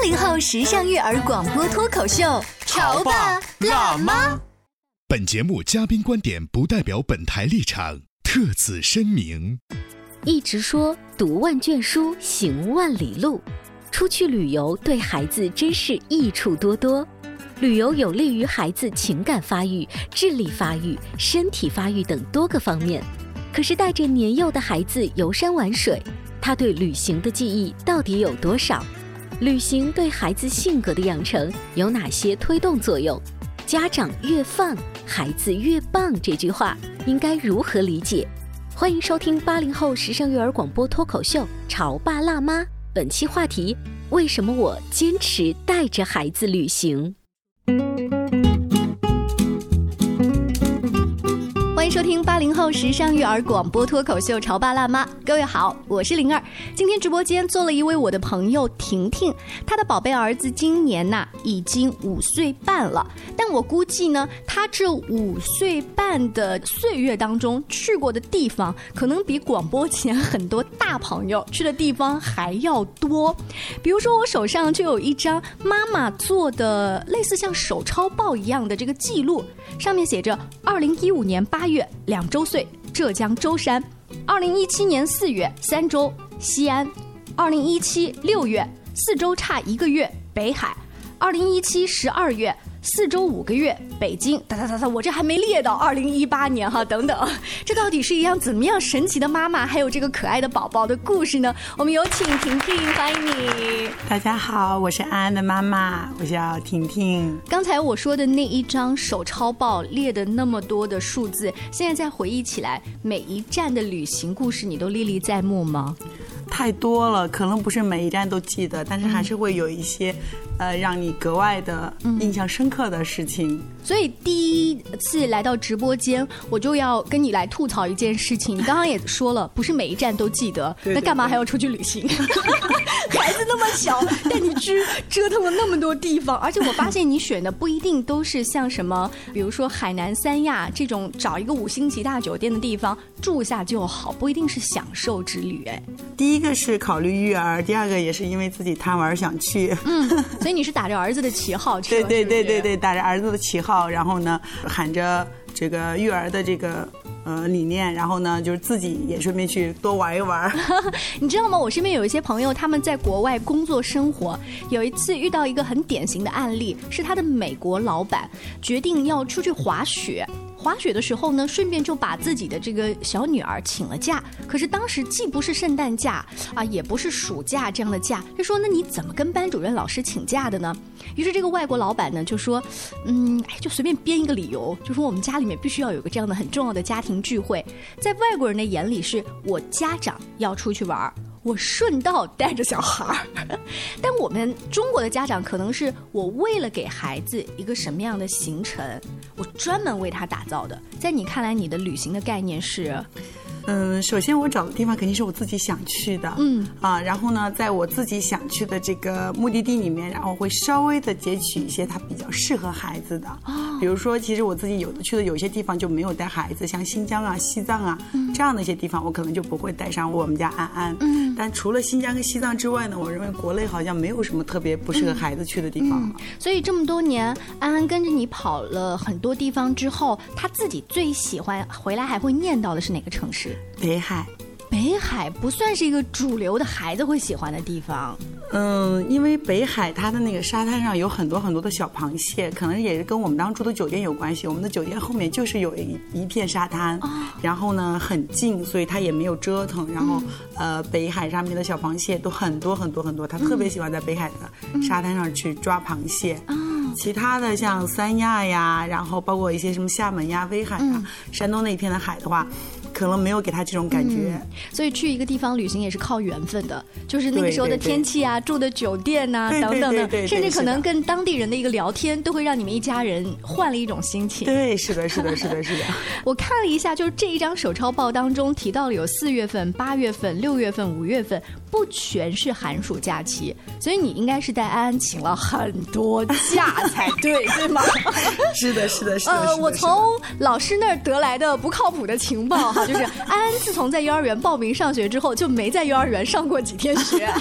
八零后时尚育儿广播脱口秀，潮爸辣妈。本节目嘉宾观点不代表本台立场，特此声明。一直说读万卷书，行万里路，出去旅游对孩子真是益处多多。旅游有利于孩子情感发育、智力发育、身体发育等多个方面。可是带着年幼的孩子游山玩水，他对旅行的记忆到底有多少？旅行对孩子性格的养成有哪些推动作用？家长越放，孩子越棒，这句话应该如何理解？欢迎收听八零后时尚育儿广播脱口秀《潮爸辣妈》，本期话题：为什么我坚持带着孩子旅行？欢迎收听八零后时尚育儿广播脱口秀《潮爸辣妈》，各位好，我是灵儿。今天直播间坐了一位我的朋友婷婷，她的宝贝儿子今年呐已经五岁半了，但我估计呢，他这五岁半的岁月当中去过的地方，可能比广播前很多大朋友去的地方还要多。比如说，我手上就有一张妈妈做的类似像手抄报一样的这个记录，上面写着：二零一五年八月。两周岁，浙江舟山；二零一七年四月，三周，西安；二零一七六月，四周差一个月，北海；二零一七十二月。四周五个月，北京，哒哒哒哒，我这还没列到二零一八年哈，等等，这到底是一样怎么样神奇的妈妈，还有这个可爱的宝宝的故事呢？我们有请婷婷，欢迎你。大家好，我是安安的妈妈，我叫婷婷。刚才我说的那一张手抄报列的那么多的数字，现在再回忆起来，每一站的旅行故事，你都历历在目吗？太多了，可能不是每一站都记得，但是还是会有一些，呃，让你格外的印象深刻的事情。所以第一次来到直播间，我就要跟你来吐槽一件事情。你 刚刚也说了，不是每一站都记得，那干嘛还要出去旅行？孩子那么小，带你去折腾了那么多地方，而且我发现你选的不一定都是像什么，比如说海南三亚这种找一个五星级大酒店的地方住下就好，不一定是享受之旅。哎，第一个是考虑育儿，第二个也是因为自己贪玩想去。嗯，所以你是打着儿子的旗号去？对对对对对，打着儿子的旗号，然后呢，喊着这个育儿的这个。呃，理念，然后呢，就是自己也顺便去多玩一玩。你知道吗？我身边有一些朋友，他们在国外工作生活。有一次遇到一个很典型的案例，是他的美国老板决定要出去滑雪。滑雪的时候呢，顺便就把自己的这个小女儿请了假。可是当时既不是圣诞假啊，也不是暑假这样的假。他说：“那你怎么跟班主任老师请假的呢？”于是这个外国老板呢就说：“嗯，哎，就随便编一个理由，就说我们家里面必须要有个这样的很重要的家庭聚会。在外国人的眼里，是我家长要出去玩儿。”我顺道带着小孩儿，但我们中国的家长可能是我为了给孩子一个什么样的行程，我专门为他打造的。在你看来，你的旅行的概念是？嗯，首先我找的地方肯定是我自己想去的，嗯。啊，然后呢，在我自己想去的这个目的地里面，然后会稍微的截取一些它比较适合孩子的，啊，比如说，其实我自己有的去的有些地方就没有带孩子，像新疆啊、西藏啊这样的一些地方，我可能就不会带上我们家安安，嗯，但除了新疆跟西藏之外呢，我认为国内好像没有什么特别不适合孩子去的地方了。所以这么多年，安安跟着你跑了很多地方之后，他自己最喜欢回来还会念叨的是哪个城市？北海，北海不算是一个主流的孩子会喜欢的地方。嗯，因为北海它的那个沙滩上有很多很多的小螃蟹，可能也是跟我们当初的酒店有关系。我们的酒店后面就是有一一片沙滩，然后呢很近，所以它也没有折腾。然后呃，北海上面的小螃蟹都很多很多很多，他特别喜欢在北海的沙滩上去抓螃蟹。其他的像三亚呀，然后包括一些什么厦门呀、威海呀、山东那一片的海的话。可能没有给他这种感觉，所以去一个地方旅行也是靠缘分的，就是那个时候的天气啊、住的酒店呐等等的，甚至可能跟当地人的一个聊天，都会让你们一家人换了一种心情。对，是的，是的，是的，是的。我看了一下，就是这一张手抄报当中提到了有四月份、八月份、六月份、五月份，不全是寒暑假期，所以你应该是带安安请了很多假才对，对吗？是的，是的，是的。呃，我从老师那儿得来的不靠谱的情报哈。就是安安自从在幼儿园报名上学之后，就没在幼儿园上过几天学。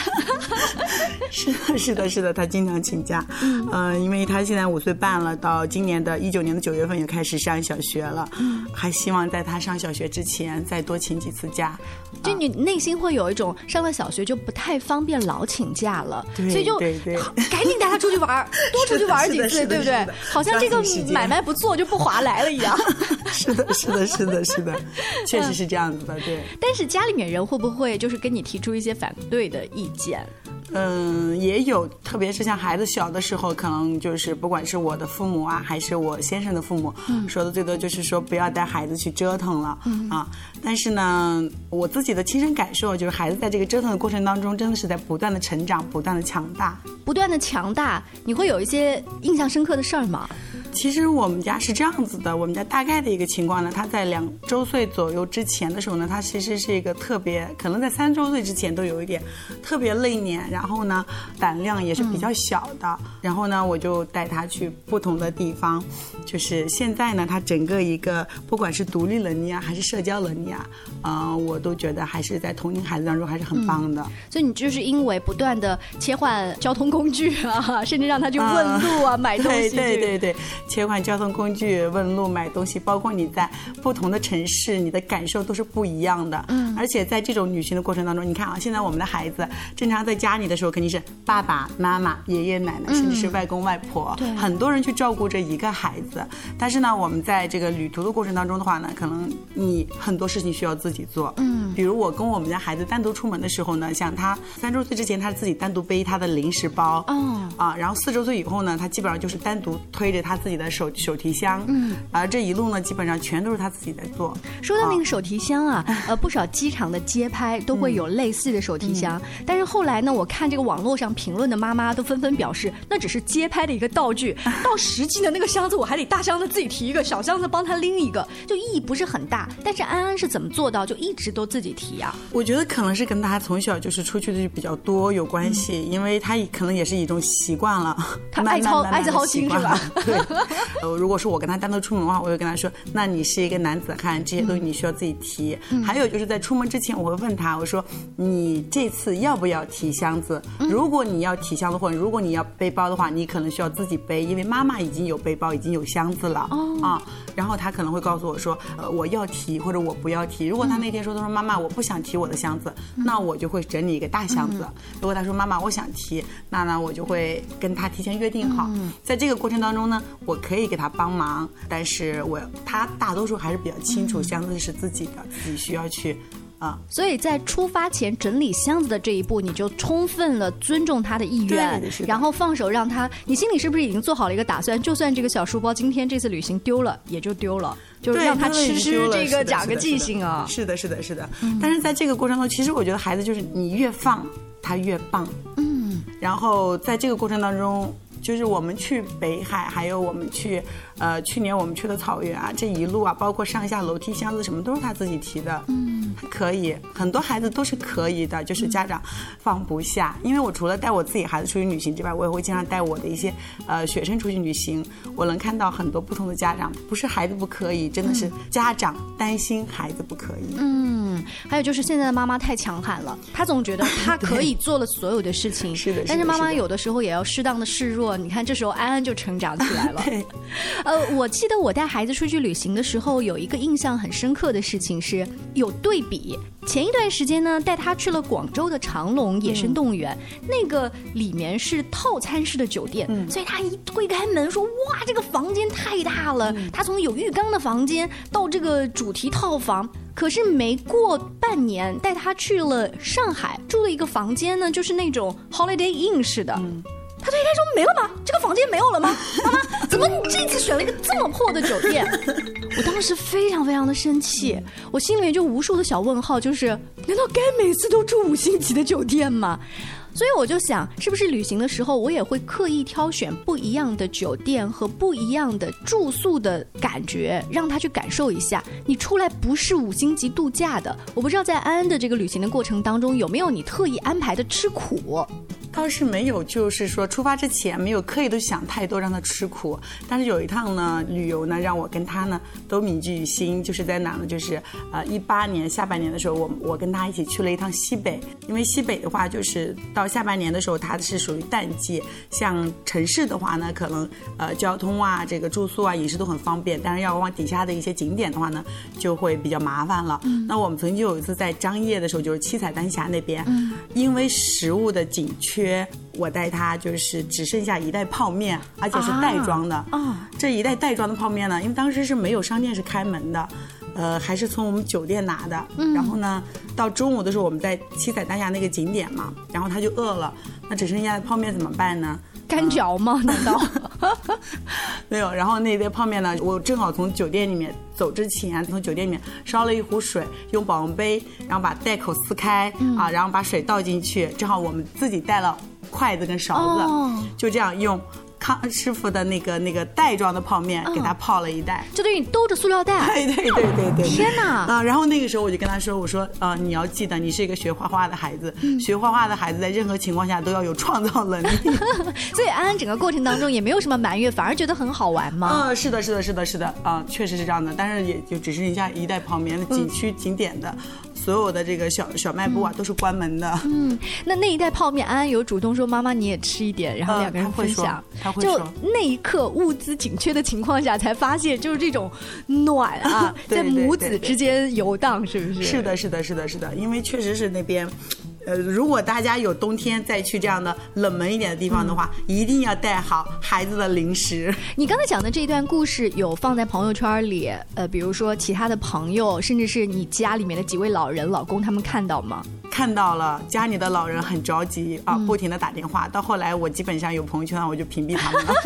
是的，是的，是的，他经常请假。嗯，因为他现在五岁半了，到今年的一九年的九月份也开始上小学了。嗯，还希望在他上小学之前再多请几次假。就你内心会有一种上了小学就不太方便老请假了，所以就赶紧带他出去玩，多出去玩 几次，对不对？好像这个买卖不做就不划来了一样。是的，是的，是的，是的，确实是这样子的，对。但是家里面人会不会就是跟你提出一些反对的意见？嗯，也有，特别是像孩子小的时候，可能就是不管是我的父母啊，还是我先生的父母，说的最多就是说不要带孩子去折腾了啊。但是呢，我自己的亲身感受就是，孩子在这个折腾的过程当中，真的是在不断的成长，不断的强大，不断的强大。你会有一些印象深刻的事儿吗？其实我们家是这样子的，我们家大概的一个情况呢，他在两周岁左右之前的时候呢，他其实是一个特别，可能在三周岁之前都有一点特别内敛，然后呢胆量也是比较小的，然后呢我就带他去不同的地方，就是现在呢他整个一个不管是独立能力啊还是社交能力啊，嗯我都觉得还是在同龄孩子当中还是很棒的。所以你就是因为不断的切换交通工具啊，甚至让他去问路啊 买东西，对对对。切换交通工具、问路、买东西，包括你在不同的城市，你的感受都是不一样的。嗯，而且在这种旅行的过程当中，你看啊，现在我们的孩子正常在家里的时候，肯定是爸爸妈妈、爷爷奶奶，甚至是外公外婆，很多人去照顾这一个孩子。但是呢，我们在这个旅途的过程当中的话呢，可能你很多事情需要自己做。嗯，比如我跟我们家孩子单独出门的时候呢，像他三周岁之前，他自己单独背他的零食包。哦，啊，然后四周岁以后呢，他基本上就是单独推着他自己。的手手提箱，嗯，而这一路呢，基本上全都是他自己在做。说到那个手提箱啊，呃，不少机场的街拍都会有类似的手提箱，但是后来呢，我看这个网络上评论的妈妈都纷纷表示，那只是街拍的一个道具，到实际的那个箱子，我还得大箱子自己提一个，小箱子帮他拎一个，就意义不是很大。但是安安是怎么做到就一直都自己提啊？我觉得可能是跟他从小就是出去的就比较多有关系，因为他可能也是一种习惯了，他爱操爱操心是吧？对。呃，如果说我跟他单独出门的话，我会跟他说，那你是一个男子汉，这些东西你需要自己提。还有就是在出门之前，我会问他，我说你这次要不要提箱子？如果你要提箱子，或者如果你要背包的话，你可能需要自己背，因为妈妈已经有背包，已经有箱子了啊。然后他可能会告诉我说，呃，我要提或者我不要提。如果他那天说他说妈妈我不想提我的箱子，那我就会整理一个大箱子。如果他说妈妈我想提，那呢我就会跟他提前约定好，在这个过程当中呢，我可以给他帮忙，但是我他大多数还是比较清楚箱子是自己的，自己需要去。啊，所以在出发前整理箱子的这一步，你就充分了尊重他的意愿，然后放手让他。你心里是不是已经做好了一个打算？就算这个小书包今天这次旅行丢了，也就丢了，就是让他吃吃这个长个记性啊。是的，是的，是的。但是在这个过程中，其实我觉得孩子就是你越放他越棒。嗯。然后在这个过程当中，就是我们去北海，还有我们去。呃，去年我们去的草原啊，这一路啊，包括上下楼梯、箱子什么，都是他自己提的。嗯，可以，很多孩子都是可以的，就是家长放不下。因为我除了带我自己孩子出去旅行之外，我也会经常带我的一些呃学生出去旅行。我能看到很多不同的家长，不是孩子不可以，真的是家长担心孩子不可以。嗯，还有就是现在的妈妈太强悍了，她总觉得 她可以做了所有的事情。是的，但是妈妈有的时候也要适当的示弱。你看，这时候安安就成长起来了。对。呃，我记得我带孩子出去旅行的时候，有一个印象很深刻的事情是，有对比。前一段时间呢，带他去了广州的长隆野生动物园，那个里面是套餐式的酒店，所以他一推开门说：“哇，这个房间太大了！”他从有浴缸的房间到这个主题套房。可是没过半年，带他去了上海，住了一个房间呢，就是那种 Holiday Inn 式的。他推开说：“没了吗？这个房间没有了吗？妈妈，怎么你这次选了一个这么破的酒店？”我当时非常非常的生气，我心里面就无数的小问号，就是难道该每次都住五星级的酒店吗？所以我就想，是不是旅行的时候，我也会刻意挑选不一样的酒店和不一样的住宿的感觉，让他去感受一下。你出来不是五星级度假的，我不知道在安安的这个旅行的过程当中，有没有你特意安排的吃苦。倒是没有，就是说出发之前没有刻意的想太多让他吃苦。但是有一趟呢，旅游呢，让我跟他呢都铭记于心，就是在哪呢？就是呃一八年下半年的时候，我我跟他一起去了一趟西北。因为西北的话，就是到下半年的时候，它是属于淡季。像城市的话呢，可能呃交通啊、这个住宿啊、饮食都很方便，但是要往底下的一些景点的话呢，就会比较麻烦了。那我们曾经有一次在张掖的时候，就是七彩丹霞那边，因为食物的紧缺。缺我带他就是只剩下一袋泡面，而且是袋装的。啊，这一袋袋装的泡面呢，因为当时是没有商店是开门的，呃，还是从我们酒店拿的。然后呢，到中午的时候我们在七彩丹霞那个景点嘛，然后他就饿了，那只剩下的泡面怎么办呢？干嚼吗？难道？没有。然后那杯泡面呢，我正好从酒店里面走之前，从酒店里面烧了一壶水，用保温杯，然后把袋口撕开啊，然后把水倒进去，正好我们自己带了筷子跟勺子，就这样用。康师傅的那个那个袋装的泡面，给他泡了一袋，就等于兜着塑料袋。对对对对对。天哪！啊，然后那个时候我就跟他说：“我说，呃，你要记得，你是一个学画画的孩子，学画画的孩子在任何情况下都要有创造能力。”所以安安整个过程当中也没有什么埋怨，反而觉得很好玩嘛？嗯，是的，是的，是的，是的，啊，确实是这样的。但是也就只剩下一袋泡面，景区景点的。所有的这个小小卖部啊，都是关门的。嗯，那那一袋泡面，安安有主动说妈妈你也吃一点，然后两个人分享。他会说，就那一刻物资紧缺的情况下，才发现就是这种暖啊，在母子之间游荡，是不是？是的，是的，是的，是的，因为确实是那边。呃，如果大家有冬天再去这样的冷门一点的地方的话，一定要带好孩子的零食。你刚才讲的这一段故事有放在朋友圈里，呃，比如说其他的朋友，甚至是你家里面的几位老人、老公，他们看到吗？看到了，家里的老人很着急啊，不停的打电话。到后来，我基本上有朋友圈，我就屏蔽他们了。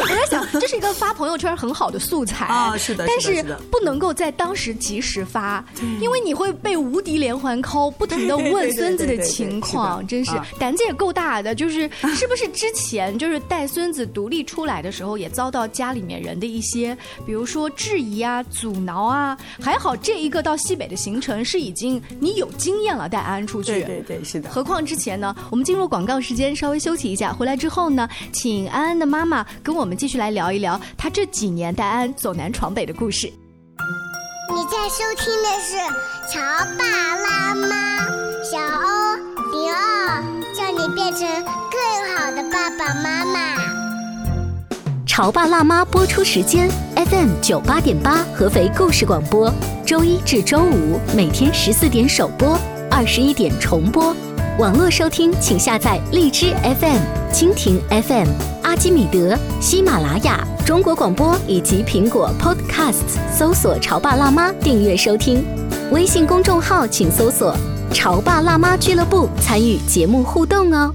我在想，这是一个发朋友圈很好的素材啊，是的，但是不能够在当时及时发，因为你会被无敌连环 call，不停的问孙子的情况，真是胆子也够大的。就是是不是之前 就是带孙子独立出来的时候，也遭到家里面人的一些，比如说质疑啊、阻挠啊。还好这一个到西北的行程是已经你有经验了。带安安出去，对对对，是的。何况之前呢，我们进入广告时间，稍微休息一下。回来之后呢，请安安的妈妈跟我们继续来聊一聊她这几年带安走南闯北的故事。你在收听的是《潮爸辣妈》，小欧零二，叫你变成更好的爸爸妈妈。潮爸辣妈播出时间：FM 九八点八，合肥故事广播。周一至周五每天十四点首播，二十一点重播。网络收听，请下载荔枝 FM、蜻蜓 FM、阿基米德、喜马拉雅、中国广播以及苹果 Podcasts，搜索“潮爸辣妈”订阅收听。微信公众号请搜索“潮爸辣妈俱乐部”，参与节目互动哦。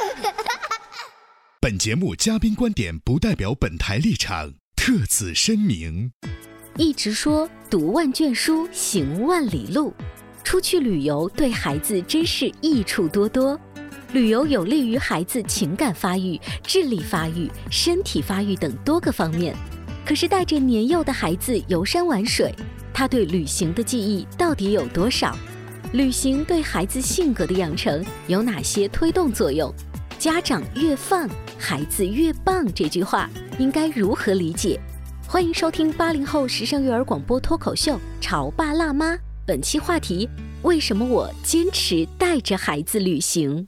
本节目嘉宾观点不代表本台立场，特此声明。一直说读万卷书，行万里路。出去旅游对孩子真是益处多多。旅游有利于孩子情感发育、智力发育、身体发育等多个方面。可是带着年幼的孩子游山玩水，他对旅行的记忆到底有多少？旅行对孩子性格的养成有哪些推动作用？家长越放，孩子越棒。这句话应该如何理解？欢迎收听八零后时尚育儿广播脱口秀《潮爸辣妈》。本期话题：为什么我坚持带着孩子旅行？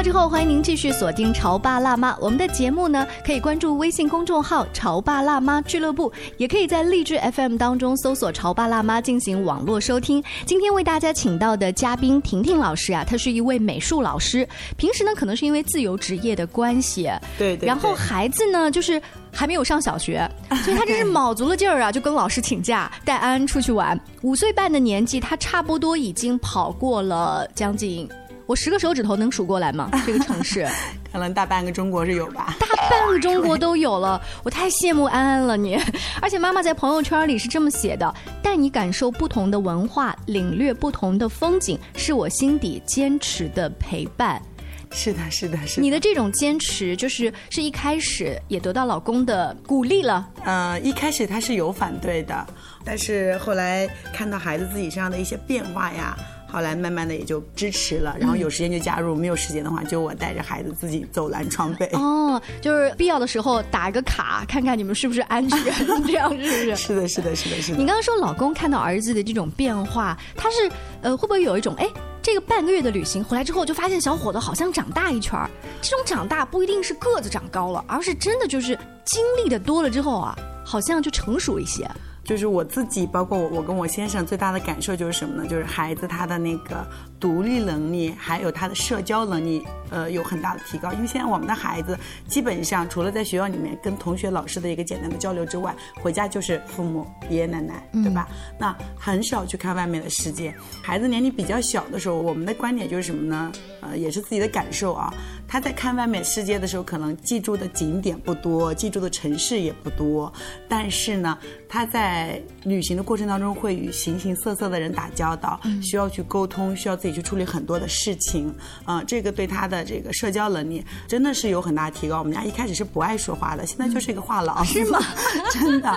告之后，欢迎您继续锁定《潮爸辣妈》。我们的节目呢，可以关注微信公众号“潮爸辣妈俱乐部”，也可以在荔枝 FM 当中搜索“潮爸辣妈”进行网络收听。今天为大家请到的嘉宾婷婷老师啊，她是一位美术老师，平时呢可能是因为自由职业的关系，对对，然后孩子呢就是还没有上小学，所以他真是卯足了劲儿啊，就跟老师请假带安安出去玩。五岁半的年纪，他差不多已经跑过了将近。我十个手指头能数过来吗？这个城市，可能大半个中国是有吧。大半个中国都有了，我太羡慕安安了你。而且妈妈在朋友圈里是这么写的：带你感受不同的文化，领略不同的风景，是我心底坚持的陪伴。是的，是的，是的。你的这种坚持，就是是一开始也得到老公的鼓励了。呃，一开始他是有反对的，但是后来看到孩子自己身上的一些变化呀。后来慢慢的也就支持了，然后有时间就加入，没有时间的话就我带着孩子自己走南闯北。哦，就是必要的时候打一个卡，看看你们是不是安全，这样是不是？是的，是的，是的，是的。你刚刚说老公看到儿子的这种变化，他是呃会不会有一种哎，这个半个月的旅行回来之后，就发现小伙子好像长大一圈儿。这种长大不一定是个子长高了，而是真的就是经历的多了之后啊，好像就成熟一些。就是我自己，包括我，我跟我先生最大的感受就是什么呢？就是孩子他的那个独立能力，还有他的社交能力，呃，有很大的提高。因为现在我们的孩子基本上除了在学校里面跟同学、老师的一个简单的交流之外，回家就是父母、爷爷奶奶，对吧？那很少去看外面的世界。孩子年龄比较小的时候，我们的观点就是什么呢？呃，也是自己的感受啊。他在看外面世界的时候，可能记住的景点不多，记住的城市也不多，但是呢，他在旅行的过程当中会与形形色色的人打交道，需要去沟通，需要自己去处理很多的事情，啊，这个对他的这个社交能力真的是有很大提高。我们家一开始是不爱说话的，现在就是一个话痨，是吗？真的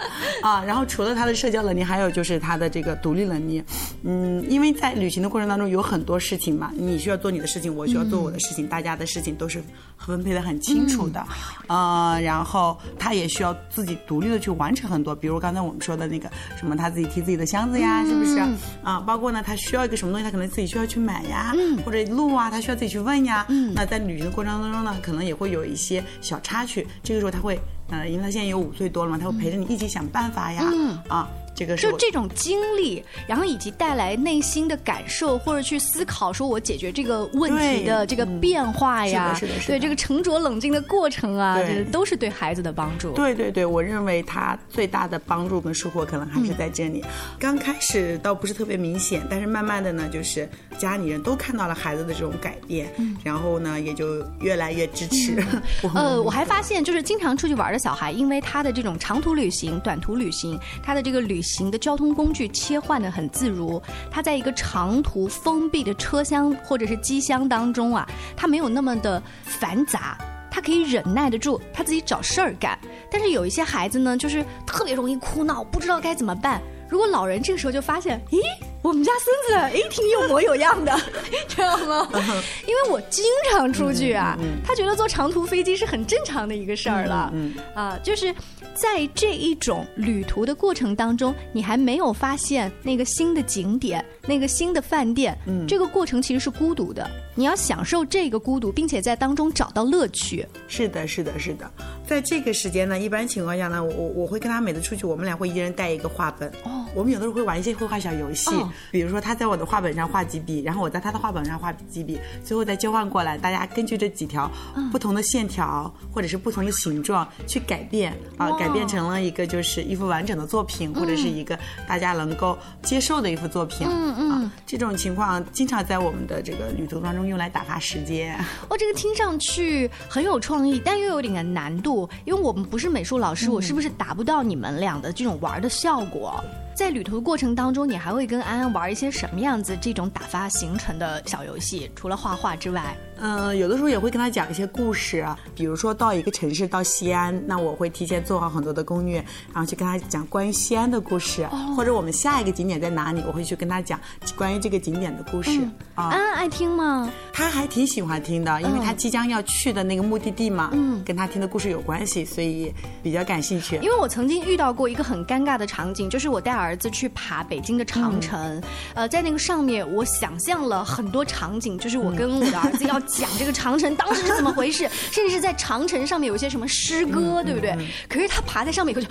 啊。然后除了他的社交能力，还有就是他的这个独立能力，嗯，因为在旅行的过程当中有很多事情嘛，你需要做你的事情，我需要做我的事情，大家的事情。都是分配的很清楚的，呃，然后他也需要自己独立的去完成很多，比如刚才我们说的那个什么，他自己提自己的箱子呀，是不是？啊，包括呢，他需要一个什么东西，他可能自己需要去买呀，或者路啊，他需要自己去问呀。那在旅行的过程当中呢，可能也会有一些小插曲，这个时候他会，呃，因为他现在有五岁多了嘛，他会陪着你一起想办法呀，啊。这个就这种经历，然后以及带来内心的感受，或者去思考，说我解决这个问题的这个变化呀，对这个沉着冷静的过程啊，这都是对孩子的帮助。对对对，我认为他最大的帮助跟收获可能还是在这里。刚开始倒不是特别明显，但是慢慢的呢，就是家里人都看到了孩子的这种改变，然后呢，也就越来越支持。呃，我还发现，就是经常出去玩的小孩，因为他的这种长途旅行、短途旅行，他的这个旅行的交通工具切换的很自如，他在一个长途封闭的车厢或者是机箱当中啊，他没有那么的繁杂，他可以忍耐得住，他自己找事儿干。但是有一些孩子呢，就是特别容易哭闹，不知道该怎么办。如果老人这个时候就发现，咦，我们家孙子哎挺有模有样的，知道吗？因为我经常出去啊，他觉得坐长途飞机是很正常的一个事儿了，啊，就是。在这一种旅途的过程当中，你还没有发现那个新的景点、那个新的饭店，嗯，这个过程其实是孤独的。你要享受这个孤独，并且在当中找到乐趣。是的，是的，是的。在这个时间呢，一般情况下呢，我我会跟他每次出去，我们俩会一人带一个画本。哦，我们有的时候会玩一些绘画小游戏，比如说他在我的画本上画几笔，然后我在他的画本上画几笔，最后再交换过来，大家根据这几条不同的线条或者是不同的形状去改变啊。改变成了一个就是一幅完整的作品，或者是一个大家能够接受的一幅作品。嗯嗯这种情况经常在我们的这个旅途当中用来打发时间。哦，这个听上去很有创意，但又有点难度，因为我们不是美术老师，我是不是达不到你们俩的这种玩的效果？在旅途过程当中，你还会跟安安玩一些什么样子这种打发行程的小游戏？除了画画之外？嗯，有的时候也会跟他讲一些故事，比如说到一个城市，到西安，那我会提前做好很多的攻略，然后去跟他讲关于西安的故事，或者我们下一个景点在哪里，我会去跟他讲关于这个景点的故事。啊，安安爱听吗？他还挺喜欢听的，因为他即将要去的那个目的地嘛，嗯，跟他听的故事有关系，所以比较感兴趣。因为我曾经遇到过一个很尴尬的场景，就是我带儿子去爬北京的长城，呃，在那个上面，我想象了很多场景，就是我跟我的儿子要。讲这个长城当时是怎么回事，甚至是在长城上面有一些什么诗歌，对不对？可是他爬在上面以后就，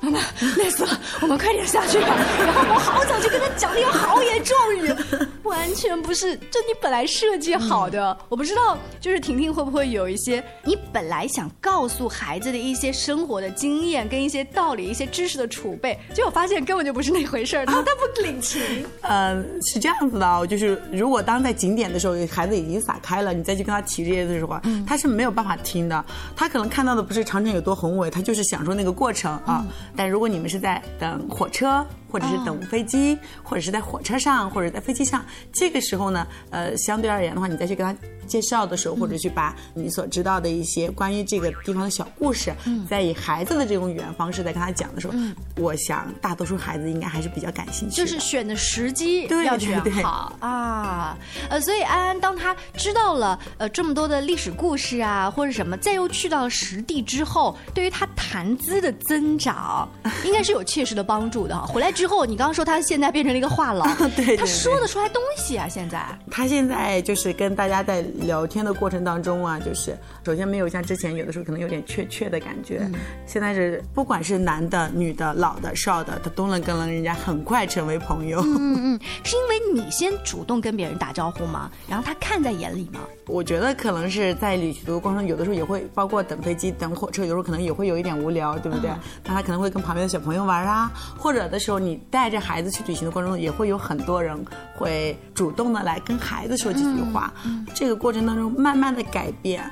妈妈累死了，我们快点下去吧。然后我好早就跟他讲那个豪言壮语，完全不是就你本来设计好的。我不知道，就是婷婷会不会有一些你本来想告诉孩子的一些生活的经验跟一些道理、一些知识的储备，结果发现根本就不是那回事儿，他他不领情。呃，是这样子的啊，就是如果当在景点的时候，孩子。已经撒开了，你再去跟他提这些的时候，他是没有办法听的。他可能看到的不是长城有多宏伟，他就是享受那个过程啊。但如果你们是在等火车，或者是等飞机，或者是在火车上，或者在飞机上，这个时候呢，呃，相对而言的话，你再去跟他。介绍的时候，或者去把你所知道的一些关于这个地方的小故事，在以孩子的这种语言方式在跟他讲的时候，我想大多数孩子应该还是比较感兴趣。就是选的时机要选好啊，呃，所以安安当他知道了呃这么多的历史故事啊或者什么，再又去到实地之后，对于他谈资的增长，应该是有切实的帮助的哈。回来之后，你刚刚说他现在变成了一个话痨，对，他说得出来东西啊，现在他现在就是跟大家在。聊天的过程当中啊，就是首先没有像之前有的时候可能有点怯怯的感觉，现在是不管是男的、女的、老的、少的，他都能跟人家很快成为朋友。嗯嗯，是因为你先主动跟别人打招呼吗？然后他看在眼里吗？我觉得可能是在旅途过程中，有的时候也会包括等飞机、等火车，有时候可能也会有一点无聊，对不对？那他可能会跟旁边的小朋友玩啊，或者的时候你带着孩子去旅行的过程中，也会有很多人会主动的来跟孩子说几句话。这个过程当中慢慢的改变，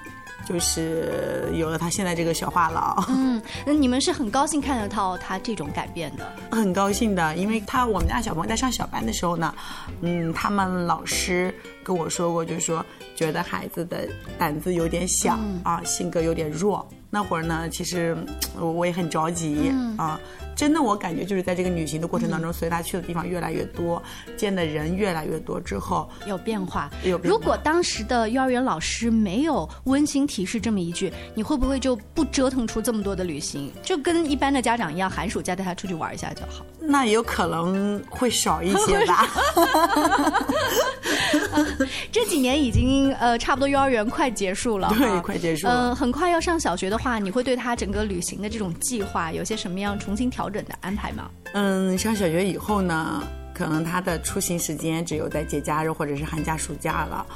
就是有了他现在这个小话痨。嗯，那你们是很高兴看得到他这种改变的？很高兴的，因为他我们家小朋友在上小班的时候呢，嗯，他们老师跟我说过，就是说。觉得孩子的胆子有点小啊，性格有点弱。那会儿呢，其实我也很着急啊。真的，我感觉就是在这个旅行的过程当中，随他去的地方越来越多，见的人越来越多之后，有变化。有变。如果当时的幼儿园老师没有温馨提示这么一句，你会不会就不折腾出这么多的旅行？就跟一般的家长一样，寒暑假带他出去玩一下就好。那有可能会少一些吧。这几年已经呃，差不多幼儿园快结束了，对，快结束了。嗯，很快要上小学的话，你会对他整个旅行的这种计划有些什么样重新调？准的安排吗？嗯，上小学以后呢，可能他的出行时间只有在节假日或者是寒假暑假了。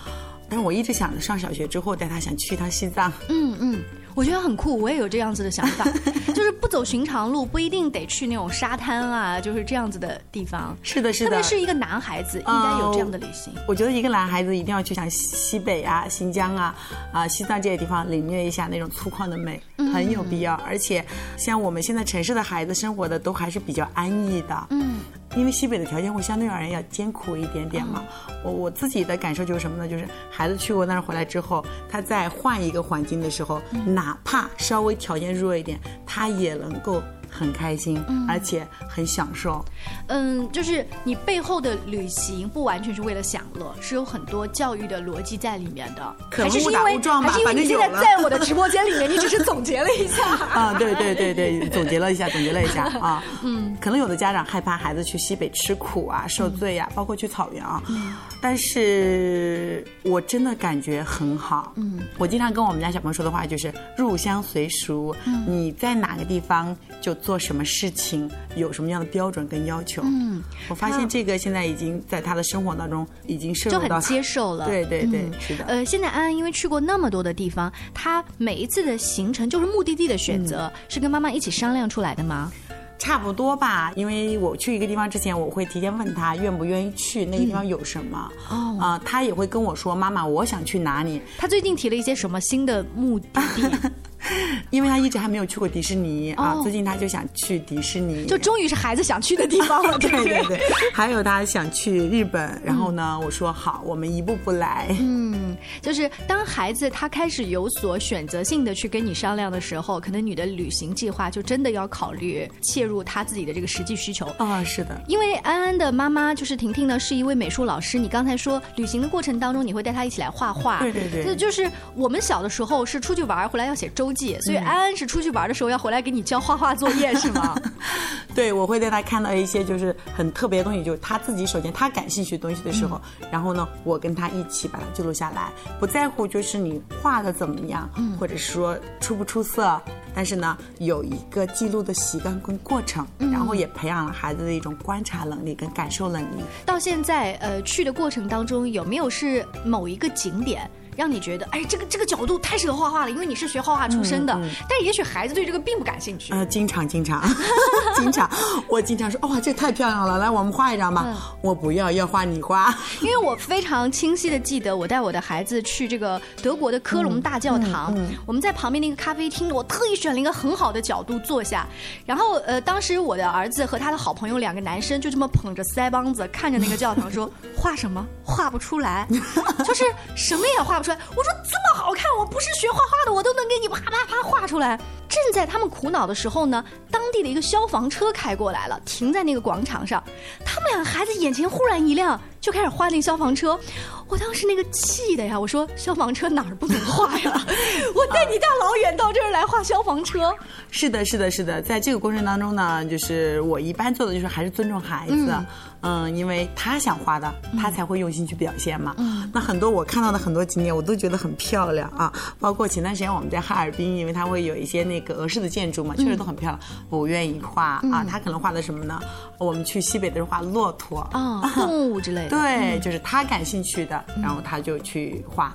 但是我一直想着上小学之后带他想去一趟西藏。嗯嗯。我觉得很酷，我也有这样子的想法，就是不走寻常路，不一定得去那种沙滩啊，就是这样子的地方。是的，是的。特别是一个男孩子，应该有这样的旅行。我觉得一个男孩子一定要去像西北啊、新疆啊、啊西藏这些地方领略一下那种粗犷的美，很有必要。而且，像我们现在城市的孩子生活的都还是比较安逸的。嗯。因为西北的条件会相对而言要艰苦一点点嘛，我我自己的感受就是什么呢？就是孩子去过那儿回来之后，他在换一个环境的时候，哪怕稍微条件弱一点，他也能够。很开心，而且很享受。嗯，就是你背后的旅行不完全是为了享乐，是有很多教育的逻辑在里面的。可误打误撞吧，反正现在在我的直播间里面，你只是 总结了一下。啊，对对对对，总结了一下，总结了一下啊。嗯，可能有的家长害怕孩子去西北吃苦啊、受罪呀，包括去草原啊。嗯。但是我真的感觉很好。嗯。我经常跟我们家小朋友说的话就是“入乡随俗”。嗯。你在哪个地方就。做什么事情有什么样的标准跟要求？嗯，我发现这个现在已经在他的生活当中已经就很接受了。对对对，是的。呃，现在安安因为去过那么多的地方，他每一次的行程就是目的地的选择，是跟妈妈一起商量出来的吗？差不多吧，因为我去一个地方之前，我会提前问他愿不愿意去那个地方有什么。哦，啊，他也会跟我说：“妈妈，我想去哪里。”他最近提了一些什么新的目的地？因为他一直还没有去过迪士尼啊，最近他就想去迪士尼，就终于是孩子想去的地方了。对对对，还有他想去日本，然后呢，我说好，我们一步步来。嗯，就是当孩子他开始有所选择性的去跟你商量的时候，可能你的旅行计划就真的要考虑切入他自己的这个实际需求啊。是的，因为安安的妈妈就是婷婷呢，是一位美术老师。你刚才说旅行的过程当中，你会带他一起来画画。对对对，那就是我们小的时候是出去玩回来要写周。所以安安是出去玩的时候要回来给你交画画作业是吗？对，我会带他看到一些就是很特别的东西，就是他自己首先他感兴趣的东西的时候，然后呢，我跟他一起把它记录下来，不在乎就是你画的怎么样，或者是说出不出色，但是呢，有一个记录的习惯跟过程，然后也培养了孩子的一种观察能力跟感受能力。到现在，呃，去的过程当中有没有是某一个景点？让你觉得，哎，这个这个角度太适合画画了，因为你是学画画出身的。但也许孩子对这个并不感兴趣。呃，经常经常 经常，我经常说，哇，这太漂亮了，来，我们画一张吧。我不要，要画你画。因为我非常清晰的记得，我带我的孩子去这个德国的科隆大教堂，我们在旁边那个咖啡厅，我特意选了一个很好的角度坐下。然后，呃，当时我的儿子和他的好朋友两个男生就这么捧着腮帮子看着那个教堂，说画什么？画不出来，就是什么也画。出来，我说这么好看，我不是学画画的，我都能给你啪啪啪画出来。正在他们苦恼的时候呢，当地的一个消防车开过来了，停在那个广场上。他们两个孩子眼前忽然一亮，就开始画那消防车。我当时那个气的呀，我说消防车哪儿不能画呀？我带你大老远到这儿来画消防车。是的，是的，是的，在这个过程当中呢，就是我一般做的就是还是尊重孩子。嗯，因为他想画的，他才会用心去表现嘛。嗯，那很多我看到的很多景点，我都觉得很漂亮啊。包括前段时间我们在哈尔滨，因为它会有一些那个俄式的建筑嘛，确实都很漂亮。不愿意画啊，他可能画的什么呢？我们去西北的时候画骆驼啊，动物之类的。对，就是他感兴趣的，然后他就去画。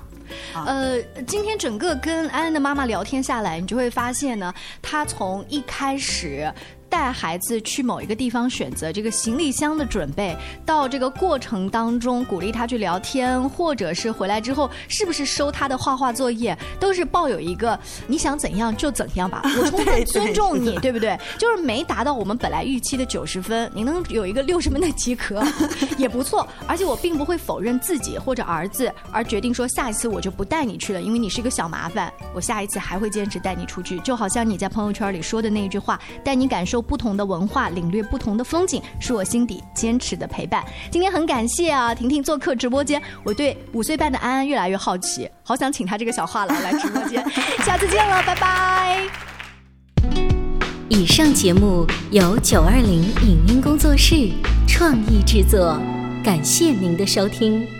呃，今天整个跟安安的妈妈聊天下来，你就会发现呢，他从一开始。带孩子去某一个地方，选择这个行李箱的准备，到这个过程当中鼓励他去聊天，或者是回来之后是不是收他的画画作业，都是抱有一个你想怎样就怎样吧，我充分尊重你，对不对？就是没达到我们本来预期的九十分，你能有一个六十分的及格也不错。而且我并不会否认自己或者儿子，而决定说下一次我就不带你去了，因为你是一个小麻烦。我下一次还会坚持带你出去，就好像你在朋友圈里说的那一句话，带你感受。不同的文化，领略不同的风景，是我心底坚持的陪伴。今天很感谢啊，婷婷做客直播间，我对五岁半的安安越来越好奇，好想请他这个小话痨来直播间。下次见了，拜拜。以上节目由九二零影音工作室创意制作，感谢您的收听。